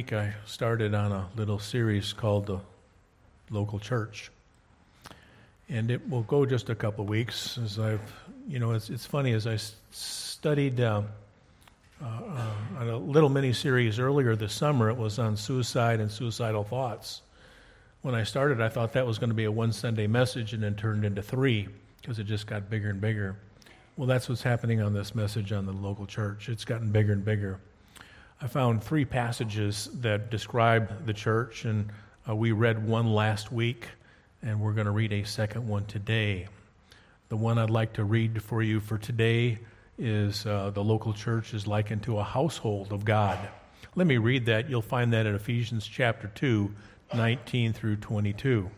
week I started on a little series called the Local Church. And it will go just a couple weeks as I've, you know, it's, it's funny, as I studied uh, uh, uh, a little mini series earlier this summer, it was on suicide and suicidal thoughts. When I started, I thought that was going to be a one Sunday message and then turned into three because it just got bigger and bigger. Well, that's what's happening on this message on the local church. It's gotten bigger and bigger. I found three passages that describe the church, and uh, we read one last week, and we're going to read a second one today. The one I'd like to read for you for today is uh, the local church is likened to a household of God. Let me read that. You'll find that in Ephesians chapter 2, 19 through 22.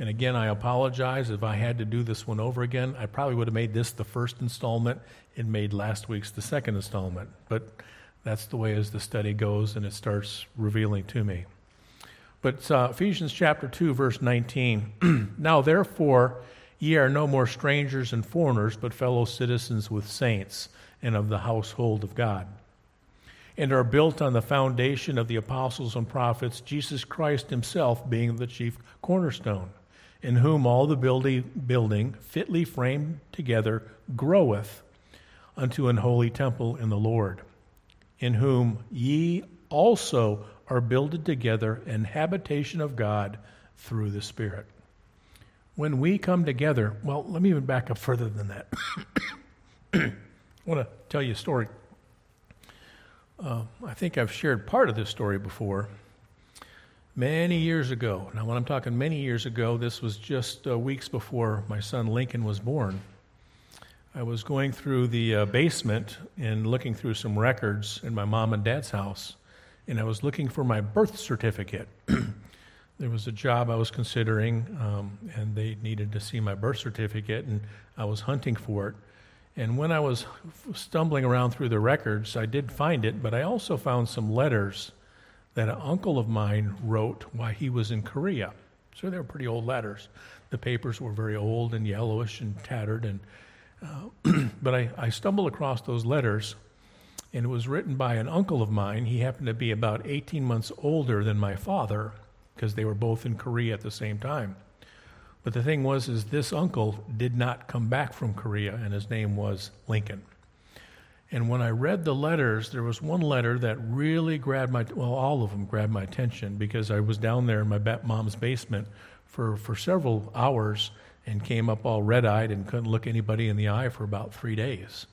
And again, I apologize if I had to do this one over again. I probably would have made this the first installment and made last week's the second installment. But that's the way as the study goes and it starts revealing to me. But uh, Ephesians chapter 2, verse 19. now, therefore, ye are no more strangers and foreigners, but fellow citizens with saints and of the household of God, and are built on the foundation of the apostles and prophets, Jesus Christ himself being the chief cornerstone, in whom all the building, building fitly framed together groweth unto an holy temple in the Lord in whom ye also are builded together in habitation of God through the Spirit. When we come together, well, let me even back up further than that. I want to tell you a story. Uh, I think I've shared part of this story before. Many years ago, now when I'm talking many years ago, this was just uh, weeks before my son Lincoln was born. I was going through the uh, basement and looking through some records in my mom and dad's house, and I was looking for my birth certificate. there was a job I was considering, um, and they needed to see my birth certificate, and I was hunting for it. And when I was stumbling around through the records, I did find it, but I also found some letters that an uncle of mine wrote while he was in Korea. So they were pretty old letters. The papers were very old and yellowish and tattered, and uh, but I, I stumbled across those letters, and it was written by an uncle of mine. He happened to be about 18 months older than my father, because they were both in Korea at the same time. But the thing was, is this uncle did not come back from Korea, and his name was Lincoln. And when I read the letters, there was one letter that really grabbed my well, all of them grabbed my attention because I was down there in my mom's basement for for several hours and came up all red eyed and couldn't look anybody in the eye for about three days.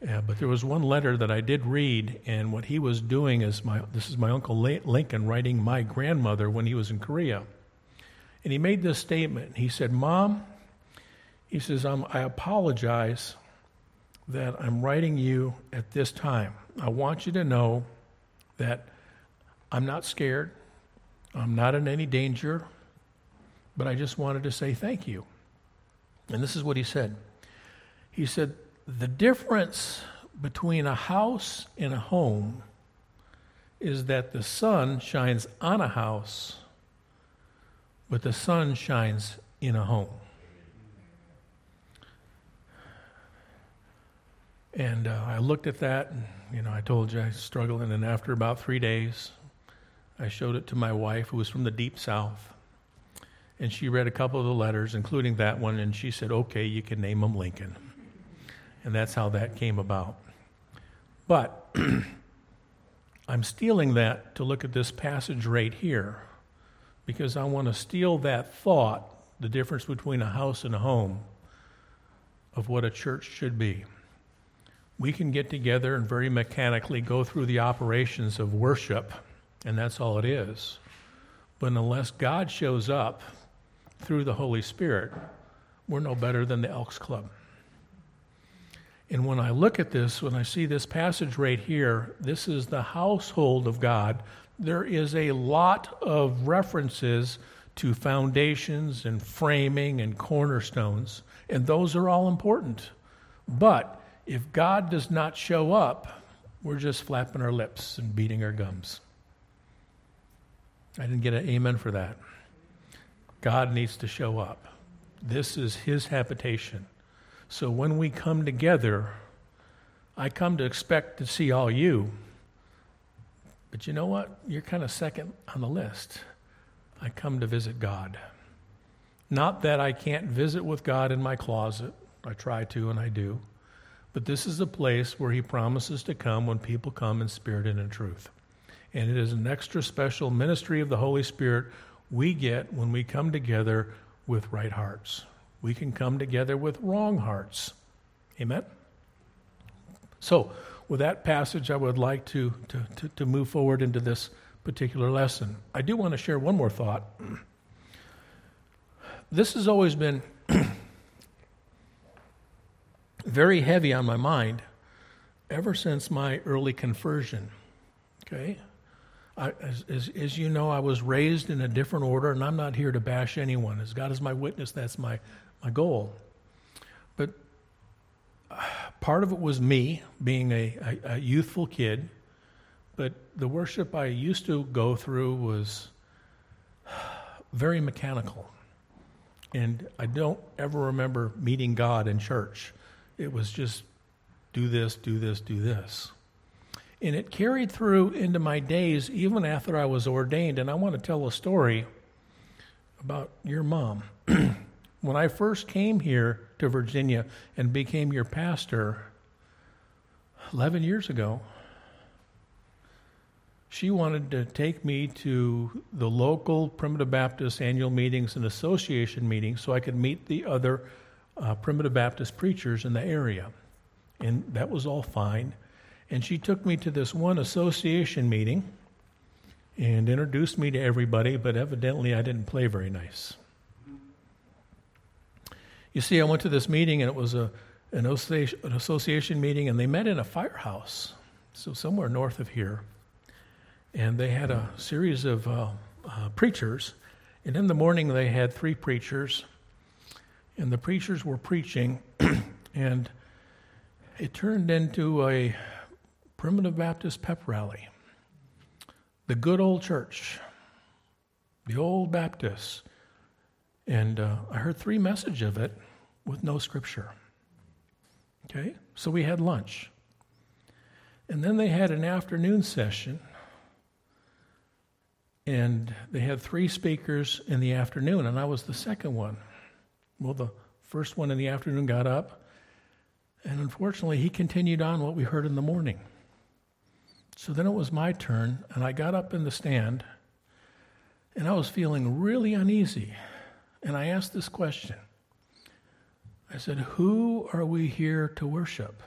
But there was one letter that I did read, and what he was doing is my this is my uncle Lincoln writing my grandmother when he was in Korea, and he made this statement. He said, "Mom," he says, "I apologize that I'm writing you at this time. I want you to know that I'm not scared. I'm not in any danger but I just wanted to say thank you. And this is what he said He said, The difference between a house and a home is that the sun shines on a house, but the sun shines in a home. And uh, I looked at that, and you know, I told you I struggled, and then after about three days, I showed it to my wife, who was from the deep south and she read a couple of the letters, including that one, and she said, okay, you can name him Lincoln. And that's how that came about. But I'm stealing that to look at this passage right here because I want to steal that thought, the difference between a house and a home, of what a church should be. We can get together and very mechanically go through the operations of worship, and that's all it is. But unless God shows up, through the Holy Spirit, we're no better than the Elks Club. And when I look at this, when I see this passage right here, this is the household of God. There is a lot of references to foundations and framing and cornerstones, and those are all important. But if God does not show up, we're just flapping our lips and beating our gums. I didn't get an amen for that. God needs to show up. This is His habitation. So when we come together, I come to expect to see all you, But you know what? You're kind of second on the list. I come to visit God. Not that I can't visit with God in my closet. I try to, and I do. But this is a place where He promises to come when people come in spirit and in truth. And it is an extra special ministry of the Holy Spirit we get when we come together with right hearts. We can come together with wrong hearts. Amen? So, with that passage, I would like to, to, to, to move forward into this particular lesson. I do want to share one more thought. This has always been very heavy on my mind ever since my early conversion. Okay? As, as, as, you know, I was raised in a different order, and I'm not here to bash anyone. As God is my witness, that's my, my goal. But uh, part of it was me being a, a, a youthful kid, but the worship I used to go through was very mechanical. And I don't ever remember meeting God in church. It was just do this, do this, do this. And it carried through into my days even after I was ordained. And I want to tell a story about your mom. when I first came here to Virginia and became your pastor 11 years ago, she wanted to take me to the local Primitive Baptist annual meetings and association meetings so I could meet the other uh, Primitive Baptist preachers in the area. And that was all fine. And she took me to this one association meeting and introduced me to everybody, but evidently I didn't play very nice. You see, I went to this meeting and it was a, an, association, meeting, and they met in a firehouse, so somewhere north of here. And they had a series of uh, uh, preachers, and in the morning they had three preachers, and the preachers were preaching, and it turned into a Primitive Baptist pep rally. The good old church, the old Baptists. And uh, I heard three messages of it with no scripture. Okay? So we had lunch. And then they had an afternoon session. And they had three speakers in the afternoon, and I was the second one. Well, the first one in the afternoon got up, and unfortunately, he continued on what we heard in the morning. So then it was my turn, and I got up in the stand, and I was feeling really uneasy. And I asked this question I said, Who are we here to worship?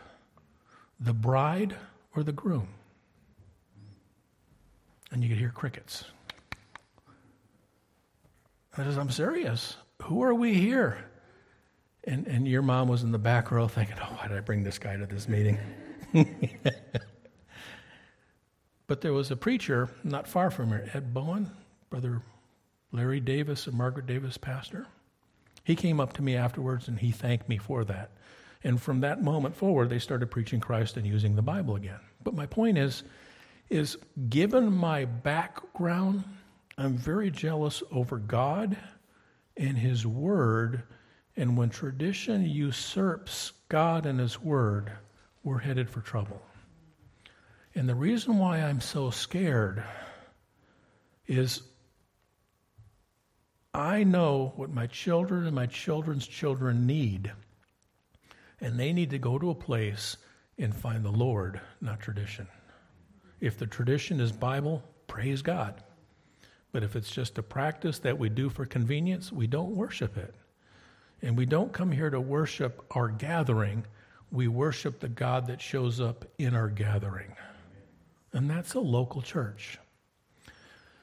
The bride or the groom? And you could hear crickets. I said, I'm serious. Who are we here? And, and your mom was in the back row thinking, oh, why did I bring this guy to this meeting? But there was a preacher not far from here, Ed Bowen, Brother Larry Davis and Margaret Davis, pastor. He came up to me afterwards and he thanked me for that. And from that moment forward, they started preaching Christ and using the Bible again. But my point is, is given my background, I'm very jealous over God and His Word. And when tradition usurps God and His Word, we're headed for trouble. And the reason why I'm so scared is I know what my children and my children's children need. And they need to go to a place and find the Lord, not tradition. If the tradition is Bible, praise God. But if it's just a practice that we do for convenience, we don't worship it. And we don't come here to worship our gathering, we worship the God that shows up in our gathering and that's a local church.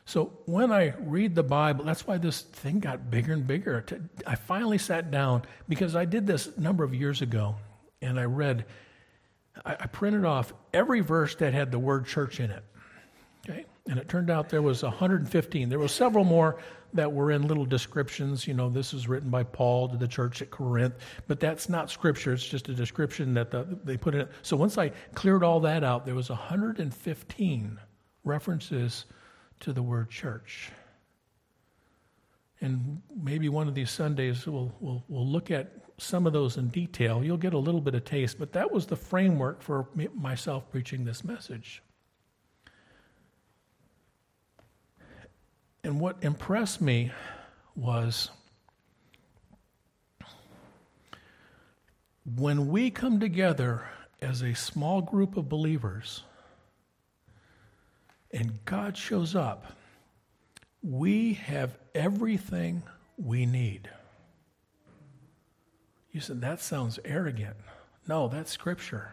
So when I read the Bible, that's why this thing got bigger and bigger. I finally sat down because I did this a number of years ago, and I read, I printed off every verse that had the word church in it. Okay? And it turned out there was 115. There were several more that were in little descriptions. You know, this is written by Paul to the church at Corinth, but that's not scripture. It's just a description that the, they put in it. So once I cleared all that out, there was 115 references to the word church. And maybe one of these Sundays we'll, we'll, we'll look at some of those in detail. You'll get a little bit of taste, but that was the framework for myself preaching this message. And what impressed me was when we come together as a small group of believers and God shows up, we have everything we need. You said, that sounds arrogant. No, that's scripture.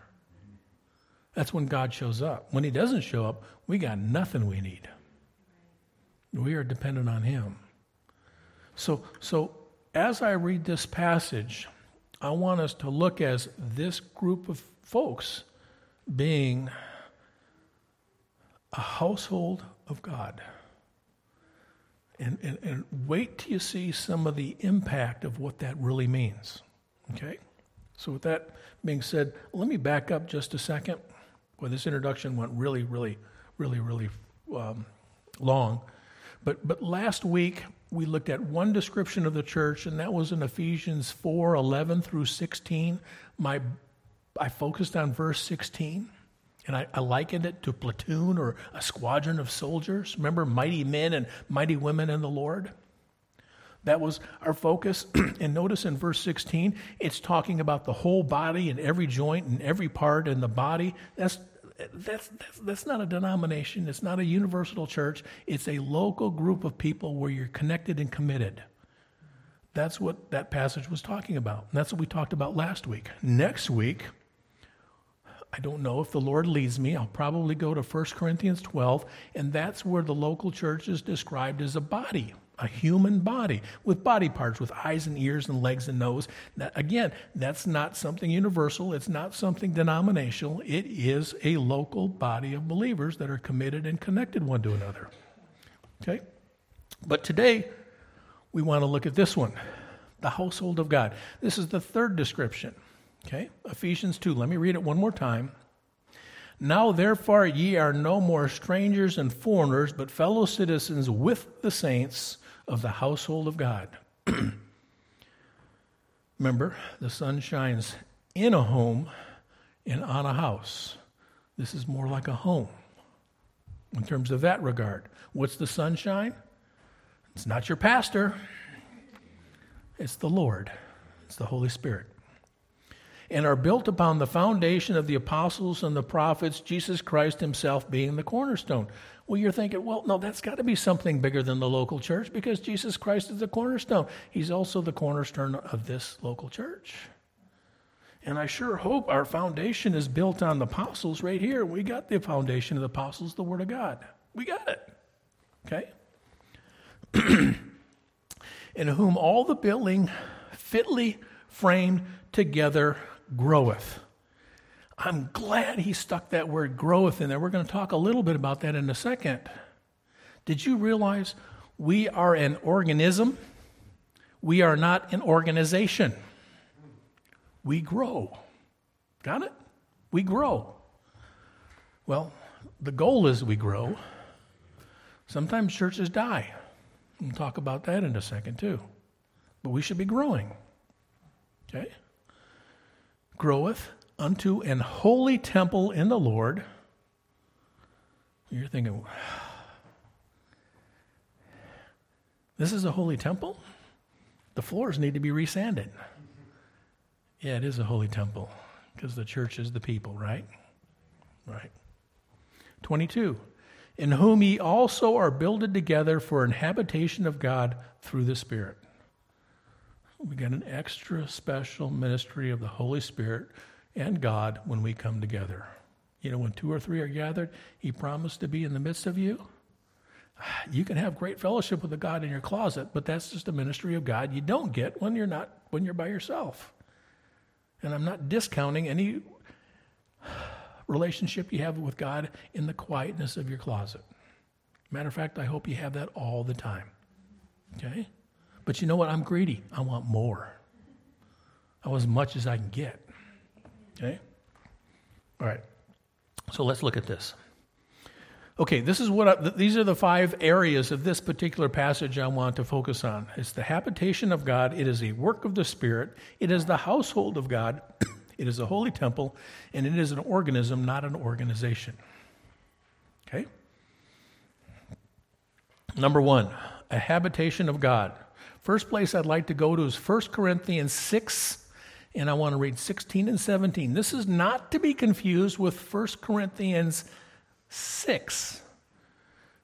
That's when God shows up. When He doesn't show up, we got nothing we need. We are dependent on Him. So, so as I read this passage, I want us to look as this group of folks being a household of God. And, and, and wait till you see some of the impact of what that really means. Okay? So, with that being said, let me back up just a second. Well, this introduction went really, really, really, really um, long. But, but last week, we looked at one description of the church, and that was in Ephesians 4 11 through 16. My, I focused on verse 16. And I, I, likened it to platoon or a squadron of soldiers. Remember, mighty men and mighty women in the Lord? That was our focus. and notice in verse 16, it's talking about the whole body and every joint and every part in the body. That's, that's, that's, that's not a denomination, it's not a universal church. It's a local group of people where you're connected and committed. That's what that passage was talking about. And that's what we talked about last week. Next week, I don't know if the Lord leads me. I'll probably go to 1 Corinthians 12, and that's where the local church is described as a body, a human body with body parts, with eyes and ears and legs and nose. Again, that's not something universal, it's not something denominational. It is a local body of believers that are committed and connected one to another. Okay? But today, we want to look at this one the household of God. This is the third description. Okay, Ephesians 2. Let me read it one more time. Now, therefore, ye are no more strangers and foreigners, but fellow citizens with the saints of the household of God. Remember, the sun shines in a home and on a house. This is more like a home in terms of that regard. What's the sunshine? It's not your pastor, it's the Lord, it's the Holy Spirit and are built upon the foundation of the apostles and the prophets, Jesus Christ himself being the cornerstone. Well, you're thinking, well, no, that's got to be something bigger than the local church because Jesus Christ is the cornerstone. He's also the cornerstone of this local church. And I sure hope our foundation is built on the apostles right here. We got the foundation of the apostles, the Word of God. We got it. Okay? in whom all the building fitly framed together groweth. I'm glad he stuck that word groweth in there. We're going to talk a little bit about that in a second. Did you realize we are an organism? We are not an organization. We grow. Got it? We grow. Well, the goal is we grow. Sometimes churches die. We'll talk about that in a second, too. But we should be growing. Okay? groweth unto an holy temple in the Lord. You're thinking, this is a holy temple? The floors need to be resanded. Yeah, it is a holy temple because the church is the people, right? Right. 22. In whom ye also are builded together for an habitation of God through the Spirit we get an extra special ministry of the Holy Spirit and God when we come together. You know, when two or three are gathered, He promised to be in the midst of you. You can have great fellowship with the God in your closet, but that's just a ministry of God you don't get when you're not when you're by yourself. And I'm not discounting any relationship you have with God in the quietness of your closet. Matter of fact, I hope you have that all the time. Okay? But you know what? I'm greedy. I want more. I want as much as I can get. Okay? All right. So let's look at this. Okay, this is what I, these are the five areas of this particular passage I want to focus on. It's the habitation of God, it is a work of the Spirit, it is the household of God, it is a holy temple, and it is an organism, not an organization. Okay? Number one, a habitation of God. First place I'd like to go to is 1 Corinthians 6, and I want to read 16 and 17. This is not to be confused with 1 Corinthians 6,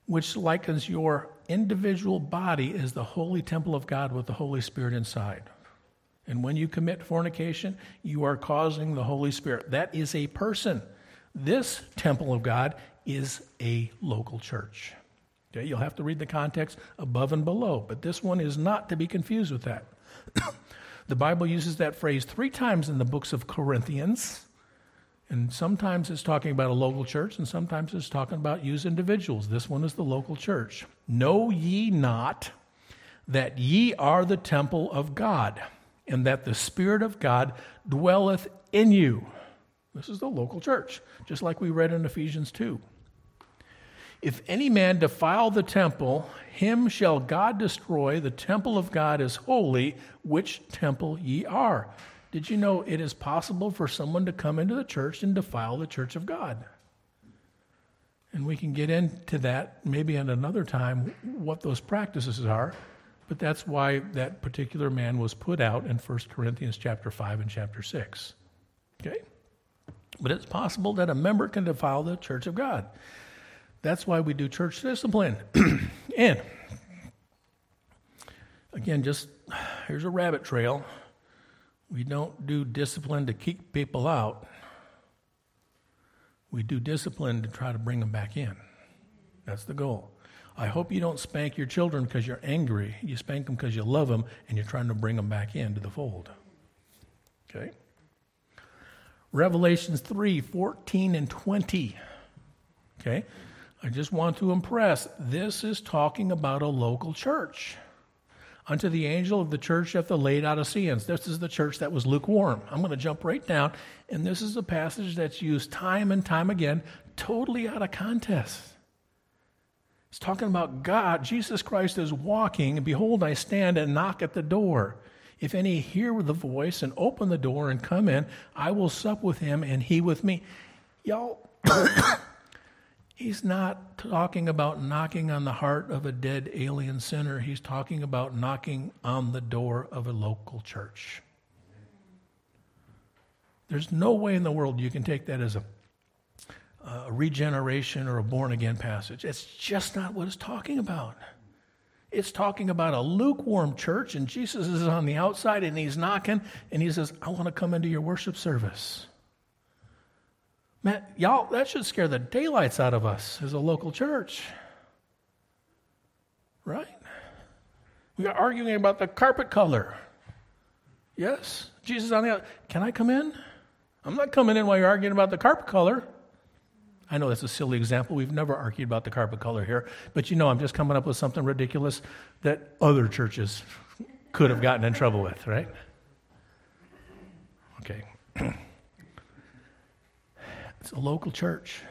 which likens your individual body as the holy temple of God with the Holy Spirit inside. And when you commit fornication, you are causing the Holy Spirit. That is a person. This temple of God is a local church. Okay, you'll have to read the context above and below, but this one is not to be confused with that. The Bible uses that phrase three times in the books of Corinthians. And sometimes it's talking about a local church, and sometimes it's talking about you as individuals. This one is the local church. Know ye not that ye are the temple of God, and that the Spirit of God dwelleth in you. This is the local church, just like we read in Ephesians 2. If any man defile the temple, him shall God destroy. The temple of God is holy, which temple ye are. Did you know it is possible for someone to come into the church and defile the church of God? And we can get into that maybe at another time, what those practices are. But that's why that particular man was put out in 1 Corinthians chapter 5 and chapter 6. Okay? But it's possible that a member can defile the church of God. That's why we do church discipline. and again, just here's a rabbit trail. We don't do discipline to keep people out. We do discipline to try to bring them back in. That's the goal. I hope you don't spank your children because you're angry. You spank them because you love them and you're trying to bring them back into the fold. Okay? Revelations 3 14 and 20. Okay? I just want to impress this is talking about a local church unto the angel of the church at the Laodiceans. This is the church that was lukewarm. I'm going to jump right down, and this is a passage that's used time and time again, totally out of context. It's talking about God. Jesus Christ is walking, behold, I stand and knock at the door. If any hear the voice and open the door and come in, I will sup with him and he with me. Y'all, He's not talking about knocking on the heart of a dead alien sinner. He's talking about knocking on the door of a local church. There's no way in the world you can take that as a, a regeneration or a born again passage. It's just not what it's talking about. It's talking about a lukewarm church, and Jesus is on the outside and he's knocking, and he says, I want to come into your worship service. Man, y'all, that should scare the daylights out of us as a local church. Right? We are arguing about the carpet color. Yes? Jesus on the outside. Can I come in? I'm not coming in while you're arguing about the carpet color. I know that's a silly example. We've never argued about the carpet color here, but you know I'm just coming up with something ridiculous that other churches could have gotten in trouble with, right? Okay. It's a local church.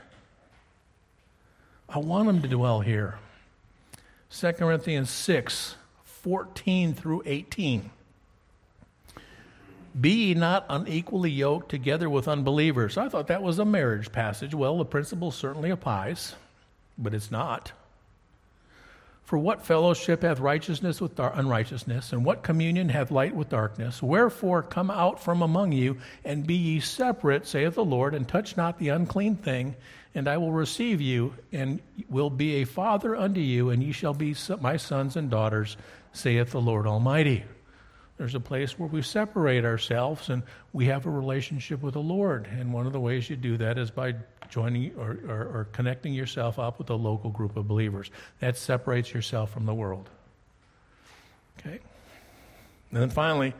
I want them to dwell here. 2 Corinthians 6 14 through 18. Be ye not unequally yoked together with unbelievers. I thought that was a marriage passage. Well, the principle certainly applies, but it's not. For what fellowship hath righteousness with unrighteousness, and what communion hath light with darkness? Wherefore come out from among you, and be ye separate, saith the Lord, and touch not the unclean thing, and I will receive you, and will be a father unto you, and ye shall be my sons and daughters, saith the Lord Almighty. There's a place where we separate ourselves and we have a relationship with the Lord. And one of the ways you do that is by joining or, or, or, connecting yourself up with a local group of believers. That separates yourself from the world. Okay? And then finally,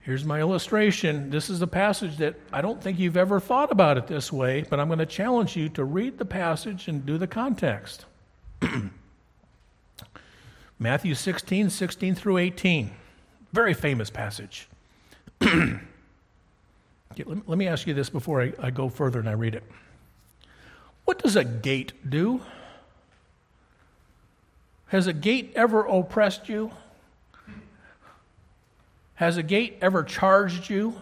here's my illustration. This is a passage that I don't think you've ever thought about it this way, but I'm going to challenge you to read the passage and do the context. Matthew 16, 16 through 18. Very famous passage. okay, let, me ask you this before I, I go further and I read it. What does a gate do? Has a gate ever oppressed you? Has a gate ever charged you?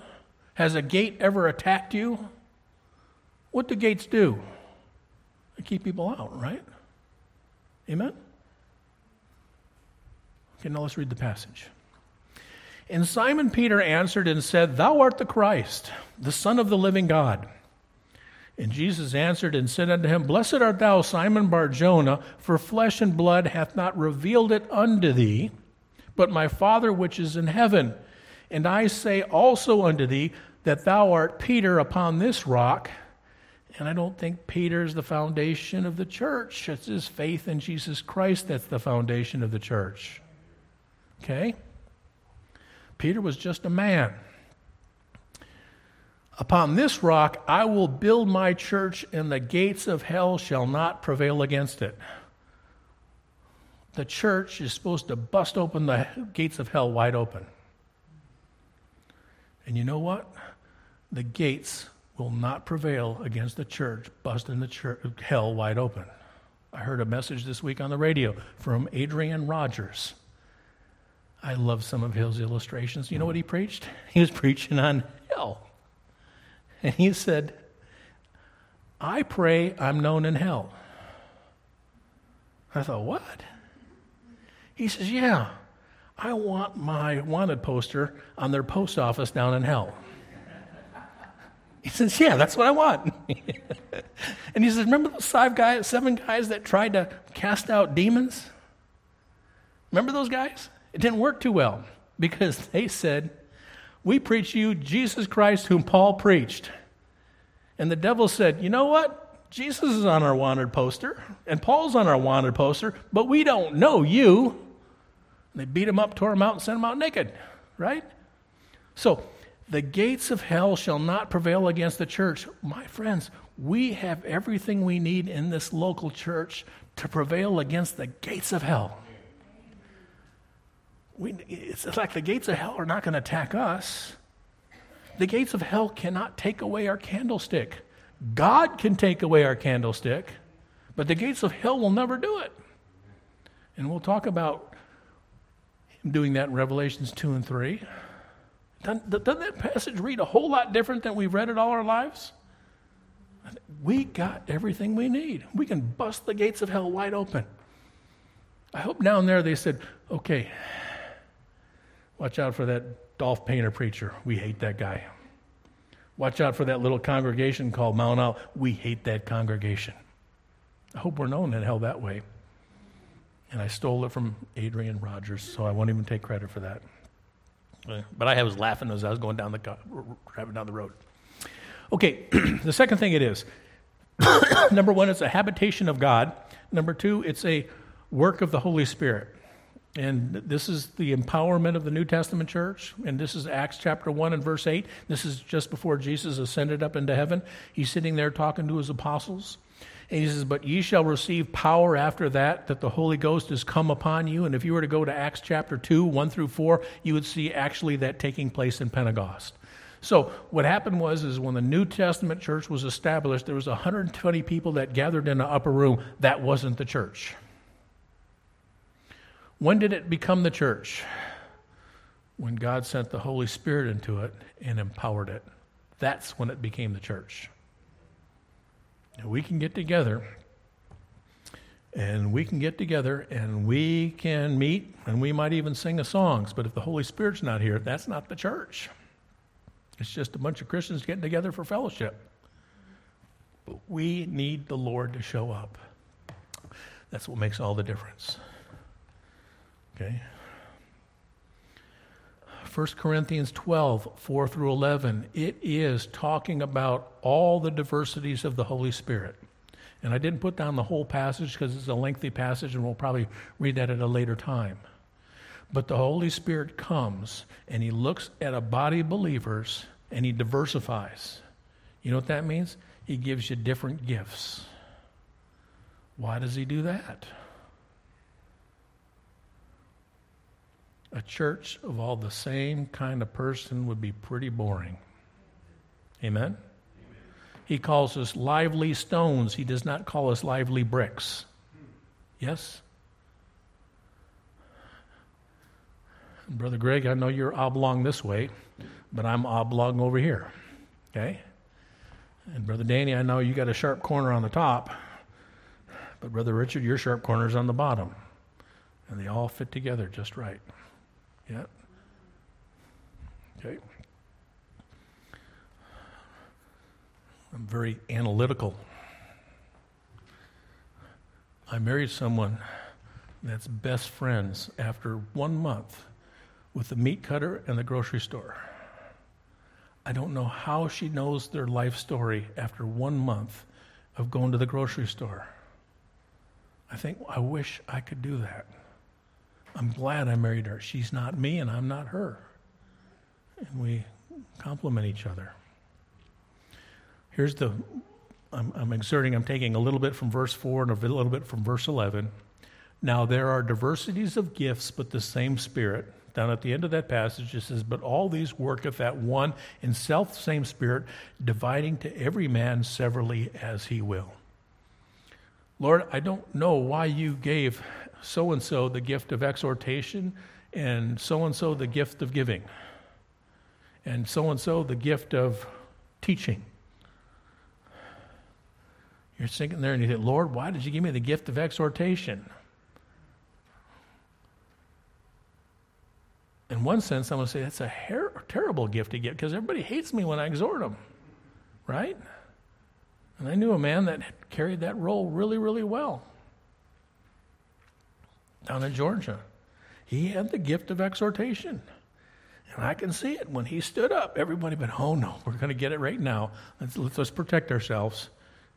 Has a gate ever attacked you? What do gates do? They keep people out, right? Amen? Okay, now let's read the passage. And Simon Peter answered and said, Thou art the Christ, the Son of the living God. And Jesus answered and said unto him, Blessed art thou, Simon Barjona, for flesh and blood hath not revealed it unto thee, but my Father which is in heaven. And I say also unto thee that thou art Peter upon this rock. And I don't think Peter is the foundation of the church. It's his faith in Jesus Christ that's the foundation of the church. Okay? Peter was just a man. Upon this rock I will build my church, and the gates of hell shall not prevail against it. The church is supposed to bust open the gates of hell wide open. And you know what? The gates will not prevail against the church busting the church, hell wide open. I heard a message this week on the radio from Adrian Rogers. I love some of his illustrations. You know what he preached? He was preaching on hell. And he said, I pray I'm known in hell. I thought, what? He says, yeah, I want my wanted poster on their post office down in hell. He says, yeah, that's what I want. and he says, remember those five guys, seven guys that tried to cast out demons? Remember those guys? It didn't work too well because they said, we preach you Jesus Christ, whom Paul preached. And the devil said, You know what? Jesus is on our wanted poster, and Paul's on our wanted poster, but we don't know you. And they beat him up, tore him out, and sent him out naked, right? So, the gates of hell shall not prevail against the church. My friends, we have everything we need in this local church to prevail against the gates of hell. We, it's like the gates of hell are not going to attack us. The gates of hell cannot take away our candlestick. God can take away our candlestick, but the gates of hell will never do it. And we'll talk about him doing that in Revelations 2 and 3. Doesn't, doesn't that passage read a whole lot different than we've read it all our lives? We got everything we need. We can bust the gates of hell wide open. I hope down there they said, okay, Watch out for that Dolph Painter preacher. We hate that guy. Watch out for that little congregation called Mount. We hate that congregation. I hope we're known in hell that way. And I stole it from Adrian Rogers, so I won't even take credit for that. Uh, but I was laughing as I was going down the driving down the road. Okay, the second thing it is number one, it's a habitation of God. Number two, it's a work of the Holy Spirit. And this is the empowerment of the New Testament church. And this is Acts chapter 1 and verse 8. This is just before Jesus ascended up into heaven. He's sitting there talking to his apostles. And he says, But ye shall receive power after that, that the Holy Ghost is come upon you. And if you were to go to Acts chapter 2, 1 through 4, you would see actually that taking place in Pentecost. So what happened was is when the New Testament church was established, there was 120 people that gathered in an upper room. That wasn't the church. When did it become the church? When God sent the Holy Spirit into it and empowered it. That's when it became the church. Now we can get together and we can get together and we can meet and we might even sing a songs, but if the Holy Spirit's not here, that's not the church. It's just a bunch of Christians getting together for fellowship. But we need the Lord to show up. That's what makes all the difference. Okay? 1 Corinthians 12, 4 through 11, it is talking about all the diversities of the Holy Spirit. And I didn't put down the whole passage because it's a lengthy passage and we'll probably read that at a later time. But the Holy Spirit comes and he looks at a body of believers and he diversifies. You know what that means? He gives you different gifts. Why does he do that? A church of all the same kind of person would be pretty boring. Amen? Amen? He calls us lively stones. He does not call us lively bricks. Yes? Brother Greg, I know you're oblong this way, but I'm oblong over here. Okay? And Brother Danny, I know you got a sharp corner on the top, but Brother Richard, your sharp corner's on the bottom. And they all fit together just right. Yeah? Okay. I'm very analytical. I married someone that's best friends after one month with the meat cutter and the grocery store. I don't know how she knows their life story after one month of going to the grocery store. I think, I wish I could do that. I'm glad I married her. She's not me and I'm not her. And we complement each other. Here's the, I'm, I'm exerting, I'm taking a little bit from verse 4 and a little bit from verse 11. Now there are diversities of gifts, but the same Spirit. Down at the end of that passage, it says, But all these worketh at one in self same Spirit, dividing to every man severally as he will. Lord, I don't know why you gave so and so the gift of exhortation and so and so the gift of giving and so and so the gift of teaching. You're sitting there and you think, Lord, why did you give me the gift of exhortation? In one sense, I'm going to say that's a her- terrible gift to get because everybody hates me when I exhort them, right? And I knew a man that carried that role really, really well down in Georgia. He had the gift of exhortation. And I can see it. When he stood up, everybody went, oh no, we're going to get it right now. Let's, let's, let's protect ourselves.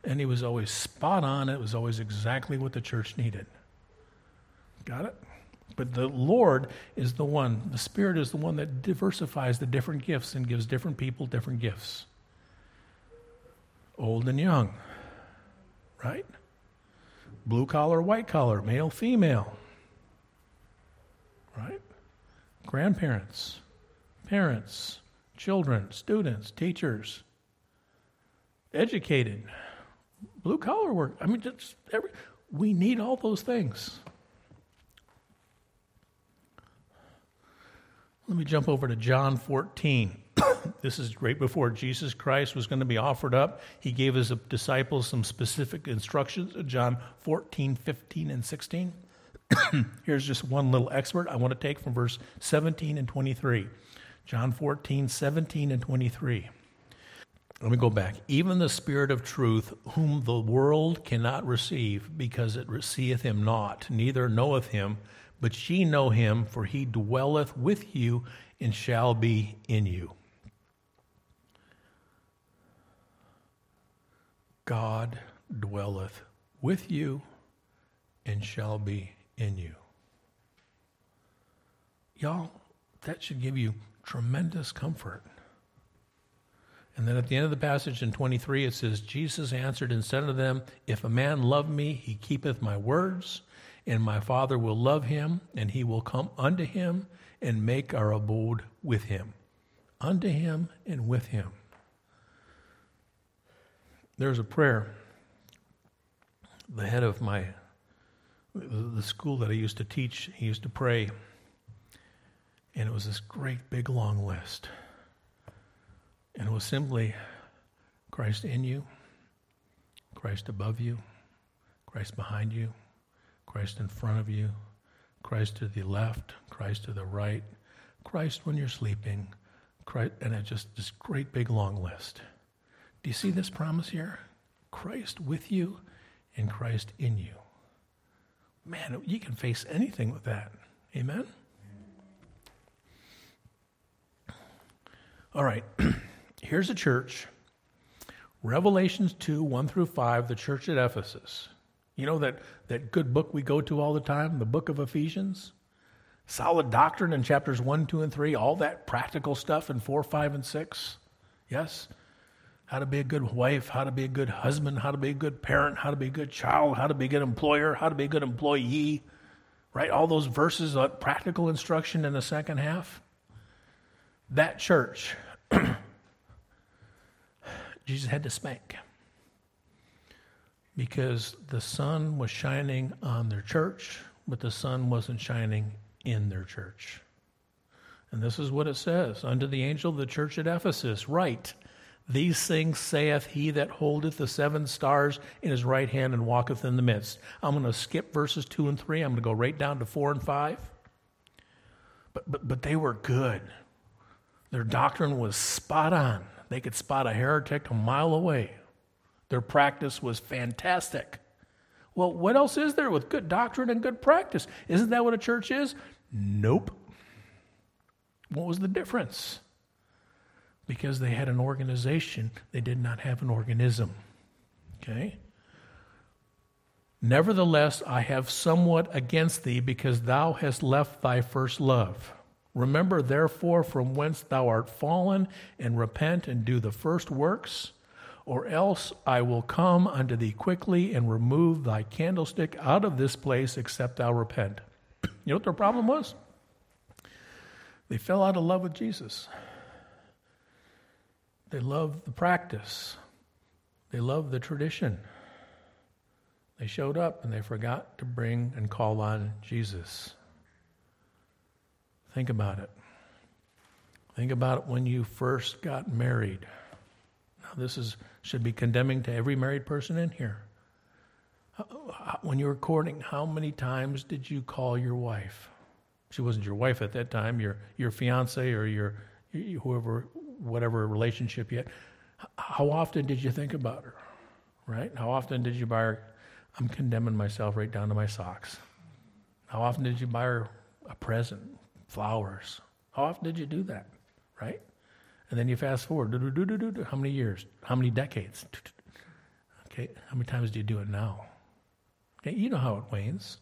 And he was always spot on. It was always exactly what the church needed. Got it? But the Lord is the one, the Spirit is the one that diversifies the different gifts and gives different people different gifts. Old and young, right? Blue collar, white collar, male, female, right? Grandparents, parents, children, students, teachers, educated, blue collar work. I mean, just every, we need all those things. Let me jump over to John 14. this is right before Jesus Christ was going to be offered up. He gave his disciples some specific instructions, John 14, 15, and 16. Here's just one little expert I want to take from verse 17 and 23. John 14, 17 and 23. Let me go back. Even the Spirit of truth, whom the world cannot receive, because it receiveth him not, neither knoweth him, but ye know him, for he dwelleth with you and shall be in you. God dwelleth with you and shall be in you. Y'all, that should give you tremendous comfort. And then at the end of the passage in 23, it says, Jesus answered and said unto them, If a man love me, he keepeth my words, and my Father will love him, and he will come unto him and make our abode with him. Unto him and with him. There's a prayer. The head of my the school that I used to teach, he used to pray and it was this great, big, long list. And it was simply Christ in you, Christ above you, Christ behind you, Christ in front of you, Christ to the left, Christ to the right, Christ when you're sleeping, Christ, and it's just this great, big, long list. Do you see this promise here? Christ with you and Christ in you. Man, you can face anything with that. Amen? All right, here's a church. Revelations 2, 1 through 5, the church at Ephesus. You know that, that good book we go to all the time, the book of Ephesians? Solid doctrine in chapters 1, 2, and 3, all that practical stuff in 4, 5, and 6. Yes? How to be a good wife, how to be a good husband, how to be a good parent, how to be a good child, how to be a good employer, how to be a good employee. Right? All those verses, like practical instruction in the second half that church, Jesus had to spank because the sun was shining on their church, but the sun wasn't shining in their church. And this is what it says Unto the angel of the church at Ephesus, write, These things saith he that holdeth the seven stars in his right hand and walketh in the midst. I'm going to skip verses 2 and 3. I'm going to go right down to 4 and 5. But, but, but they were good. Their doctrine was spot on. They could spot a heretic a mile away. Their practice was fantastic. Well, what else is there with good doctrine and good practice? Isn't that what a church is? Nope. What was the difference? Because they had an organization, they did not have an organism. Okay? Nevertheless, I have somewhat against thee because thou hast left thy first love. Remember, therefore, from whence thou art fallen, and repent and do the first works, or else I will come unto thee quickly and remove thy candlestick out of this place, except thou repent. You know what their problem was? They fell out of love with Jesus. They love the practice, they love the tradition. They showed up and they forgot to bring and call on Jesus. Think about it. Think about it when you first got married. Now, this is, should be condemning to every married person in here. When you were courting, how many times did you call your wife? She wasn't your wife at that time, your, your fiance or your whoever whatever relationship you had, how often did you think about her? Right? How often did you buy her? I'm condemning myself right down to my socks. How often did you buy her a present, flowers? How often did you do that? Right? And then you fast forward. How many years? How many decades? Okay, how many times do you do it now? Okay, you know how it wanes.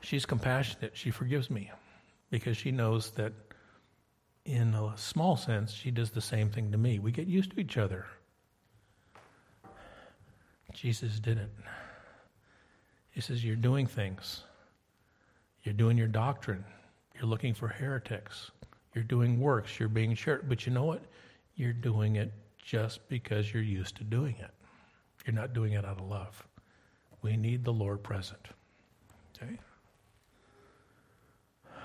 She's compassionate. She forgives me because she knows that in a small sense, she does the same thing to me. We get used to each other. Jesus didn't. He says, You're doing things. You're doing your doctrine. You're looking for heretics. You're doing works. You're being shared. But you know what? You're doing it just because you're used to doing it. You're not doing it out of love. We need the Lord present. Okay?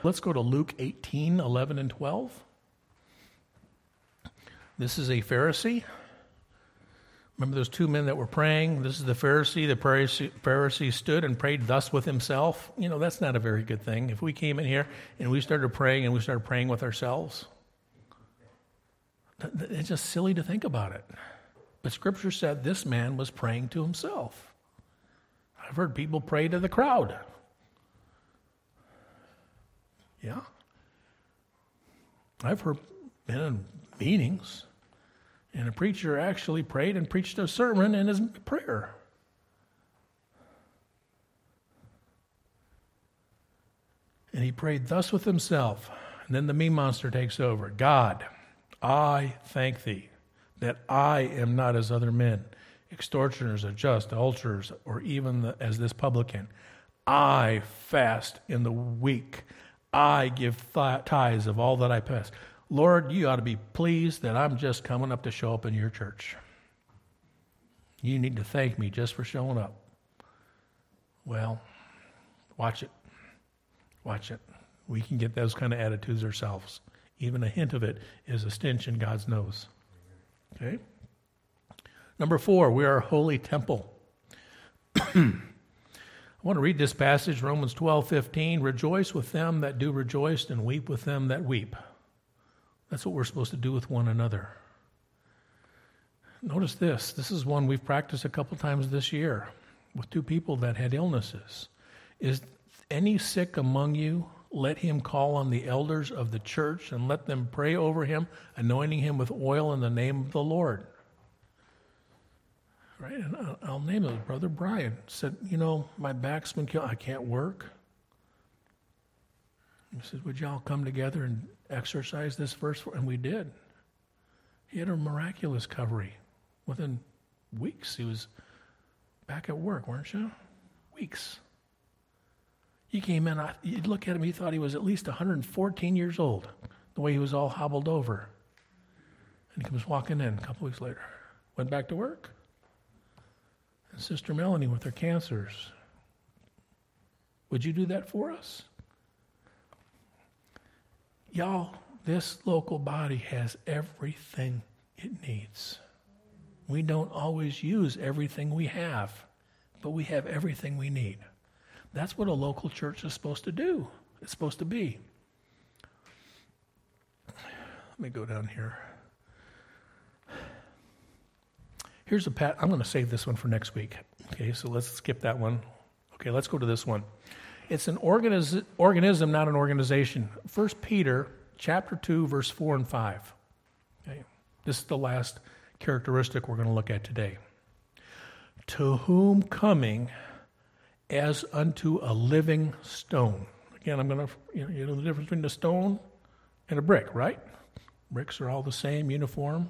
Let's go to Luke 18, 11, and 12. This is a Pharisee. Remember those two men that were praying? This is the Pharisee. The Pharisee stood and prayed thus with himself. You know, that's not a very good thing. If we came in here and we started praying and we started praying with ourselves, it's just silly to think about it. But Scripture said this man was praying to himself. I've heard people pray to the crowd. Yeah. I've heard been in meetings, and a preacher actually prayed and preached a sermon in his prayer. And he prayed thus with himself. And then the me monster takes over God, I thank thee that I am not as other men, extortioners, unjust, adulterers, or even the, as this publican. I fast in the week. I give th- tithes of all that I possess. Lord, you ought to be pleased that I'm just coming up to show up in your church. You need to thank me just for showing up. Well, watch it. Watch it. We can get those kind of attitudes ourselves. Even a hint of it is a stench in God's nose. Okay? Number four, we are a holy temple. I want to read this passage, Romans 12, 15. Rejoice with them that do rejoice, and weep with them that weep. That's what we're supposed to do with one another. Notice this. This is one we've practiced a couple times this year with two people that had illnesses. Is any sick among you? Let him call on the elders of the church and let them pray over him, anointing him with oil in the name of the Lord right? And I'll name it. Brother Brian said, You know, my back's been killed. I can't work. He said, Would y'all come together and exercise this verse? And we did. He had a miraculous recovery. Within weeks, he was back at work, weren't you? Weeks. He came in, you'd look at him, he thought he was at least 114 years old, the way he was all hobbled over. And he comes walking in a couple weeks later. Went back to work. Sister Melanie with her cancers. Would you do that for us? Y'all this local body has everything it needs. We don't always use everything we have, but we have everything we need. That's what a local church is supposed to do. It's supposed to be. Let me go down here. Here's a pat. I'm going to save this one for next week. Okay, so let's skip that one. Okay, let's go to this one. It's an organiz- organism, not an organization. First Peter chapter 2, verse 4 and 5. Okay, this is the last characteristic we're going to look at today. To whom coming as unto a living stone. Again, I'm going to, you know, you know the difference between a stone and a brick, right? Bricks are all the same, uniform.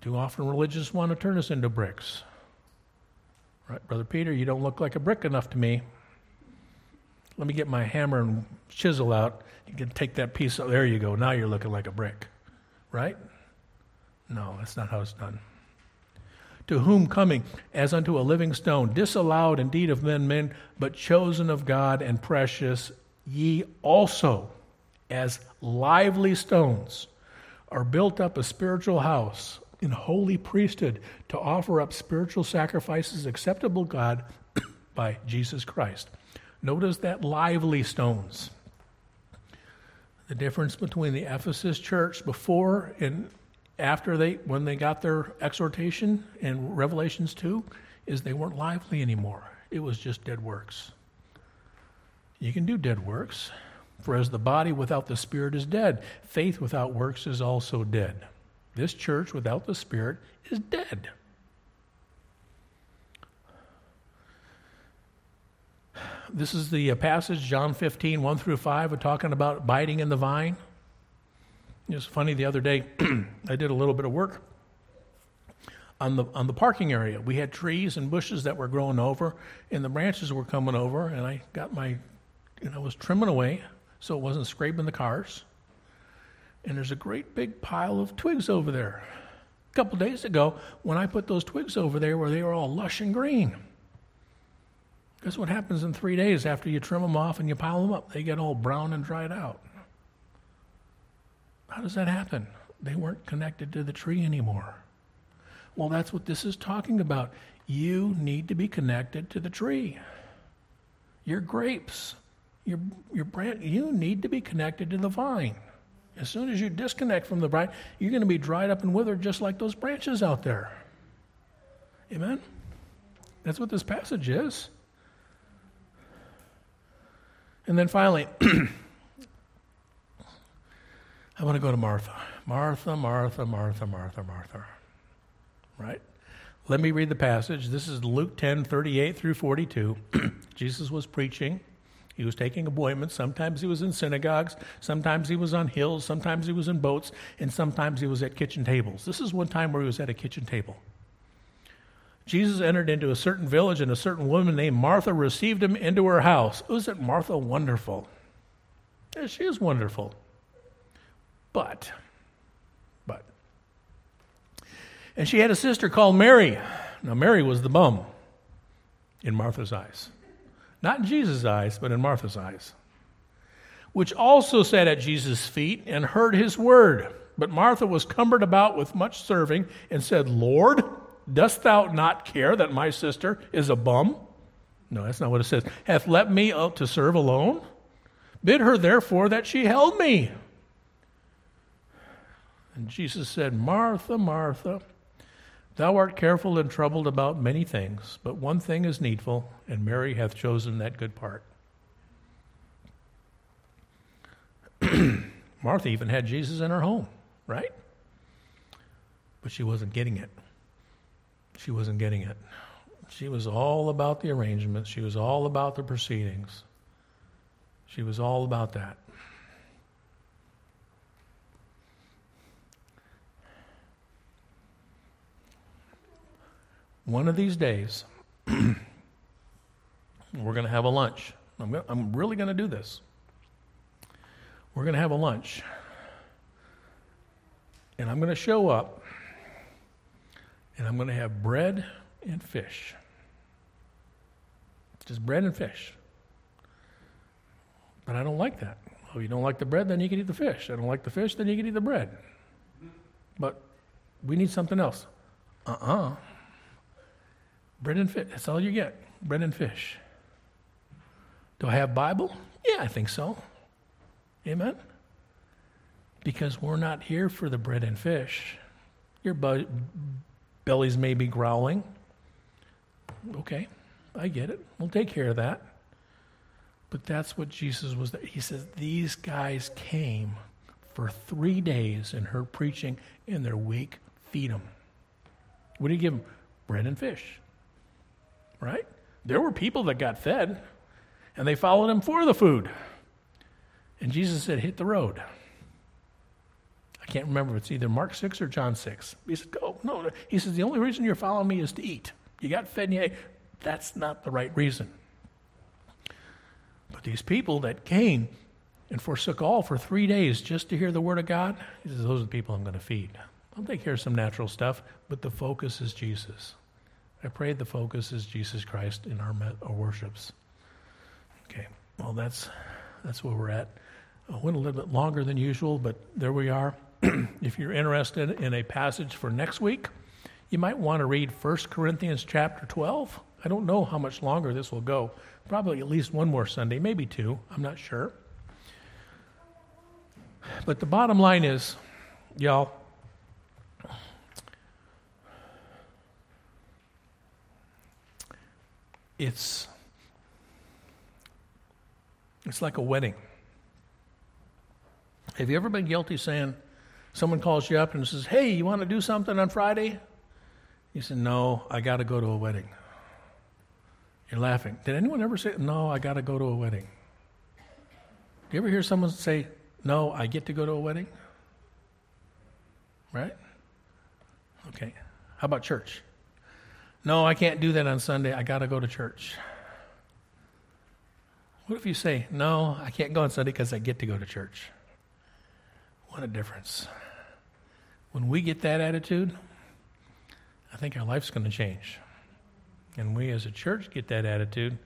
Too often religious want to turn us into bricks. Right, Brother Peter, you don't look like a brick enough to me. Let me get my hammer and chisel out. You can take that piece. out. There you go. Now you're looking like a brick. Right? No, that's not how it's done. To whom coming as unto a living stone, disallowed indeed of men, men, but chosen of God and precious, ye also, as lively stones, are built up a spiritual house in holy priesthood to offer up spiritual sacrifices acceptable God by Jesus Christ. Notice that lively stones. The difference between the Ephesus church before and after they when they got their exhortation in Revelations 2 is they weren't lively anymore. It was just dead works. You can do dead works, for as the body without the spirit is dead, faith without works is also dead. This church without the spirit is dead. This is the uh, passage, John 15, 1 through 5, of talking about abiding in the vine. It was funny the other day, I did a little bit of work on the, on the parking area. We had trees and bushes that were growing over, and the branches were coming over, and I got my, and I was trimming away so it wasn't scraping the cars. And there's a great big pile of twigs over there. A couple days ago, when I put those twigs over there where they were all lush and green. Guess what happens in three days after you trim them off and you pile them up? They get all brown and dried out. How does that happen? They weren't connected to the tree anymore. Well, that's what this is talking about. You need to be connected to the tree. Your grapes, your, your branch, you need to be connected to the vine. As soon as you disconnect from the vine, you're going to be dried up and withered just like those branches out there. Amen? That's what this passage is. And then finally, I want to go to Martha. Martha, Martha, Martha, Martha, Martha. Right? Let me read the passage. This is Luke 10 38 through 42. Jesus was preaching. He was taking appointments. Sometimes he was in synagogues. Sometimes he was on hills. Sometimes he was in boats. And sometimes he was at kitchen tables. This is one time where he was at a kitchen table. Jesus entered into a certain village, and a certain woman named Martha received him into her house. Isn't Martha wonderful? Yeah, she is wonderful. But, but, and she had a sister called Mary. Now, Mary was the bum in Martha's eyes. Not in Jesus' eyes, but in Martha's eyes. Which also sat at Jesus' feet and heard his word. But Martha was cumbered about with much serving and said, Lord, dost thou not care that my sister is a bum? No, that's not what it says. Hath let me out to serve alone? Bid her therefore that she held me. And Jesus said, Martha, Martha, thou art careful and troubled about many things, but one thing is needful, and Mary hath chosen that good part. Martha even had Jesus in her home, right? But she wasn't getting it. She wasn't getting it. She was all about the arrangements, she was all about the proceedings, she was all about that. One of these days, we're going to have a lunch. I'm, I'm really going to do this. We're going to have a lunch. And I'm going to show up and I'm going to have bread and fish. Just bread and fish. But I don't like that. Well, you don't like the bread, then you can eat the fish. I don't like the fish, then you can eat the bread. But we need something else. Uh uh Bread and fish. That's all you get. Bread and fish. Do I have Bible? Yeah, I think so. Amen? Because we're not here for the bread and fish. Your bu- bellies may be growling. Okay, I get it. We'll take care of that. But that's what Jesus was. There. He says, These guys came for three days and heard preaching, and they're weak. Feed them. What do you give them? Bread and fish. Right? There were people that got fed, and they followed him for the food. And Jesus said, Hit the road. I can't remember if it's either Mark 6 or John 6. He said, Go. No. He says, The only reason you're following me is to eat. You got fed and you ate. That's not the right reason. But these people that came and forsook all for three days just to hear the word of God, he says, Those are the people I'm going to feed. I'll take care of some natural stuff, but the focus is Jesus. I pray the focus is Jesus Christ in our, our worships. Okay, well, that's, that's where we're at. I went a little bit longer than usual, but there we are. if you're interested in a passage for next week, you might want to read 1 Corinthians chapter 12. I don't know how much longer this will go. Probably at least one more Sunday, maybe two. I'm not sure. But the bottom line is, y'all, it's it's like a wedding. Have you ever been guilty saying someone calls you up and says, "Hey, you want to do something on Friday?" You said, "No, I got to go to a wedding." You're laughing. Did anyone ever say, No, I got to go to a wedding? Do you ever hear someone say, No, I get to go to a wedding? Right? Okay. How about church? No, I can't do that on Sunday. I got to go to church. What if you say, No, I can't go on Sunday because I get to go to church? What a difference. When we get that attitude, I think our life's going to change and we as a church get that attitude,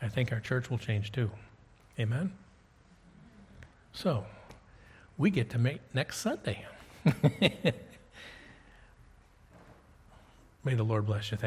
I think our church will change too. Amen? So, we get to meet next Sunday. May the Lord bless you. Thank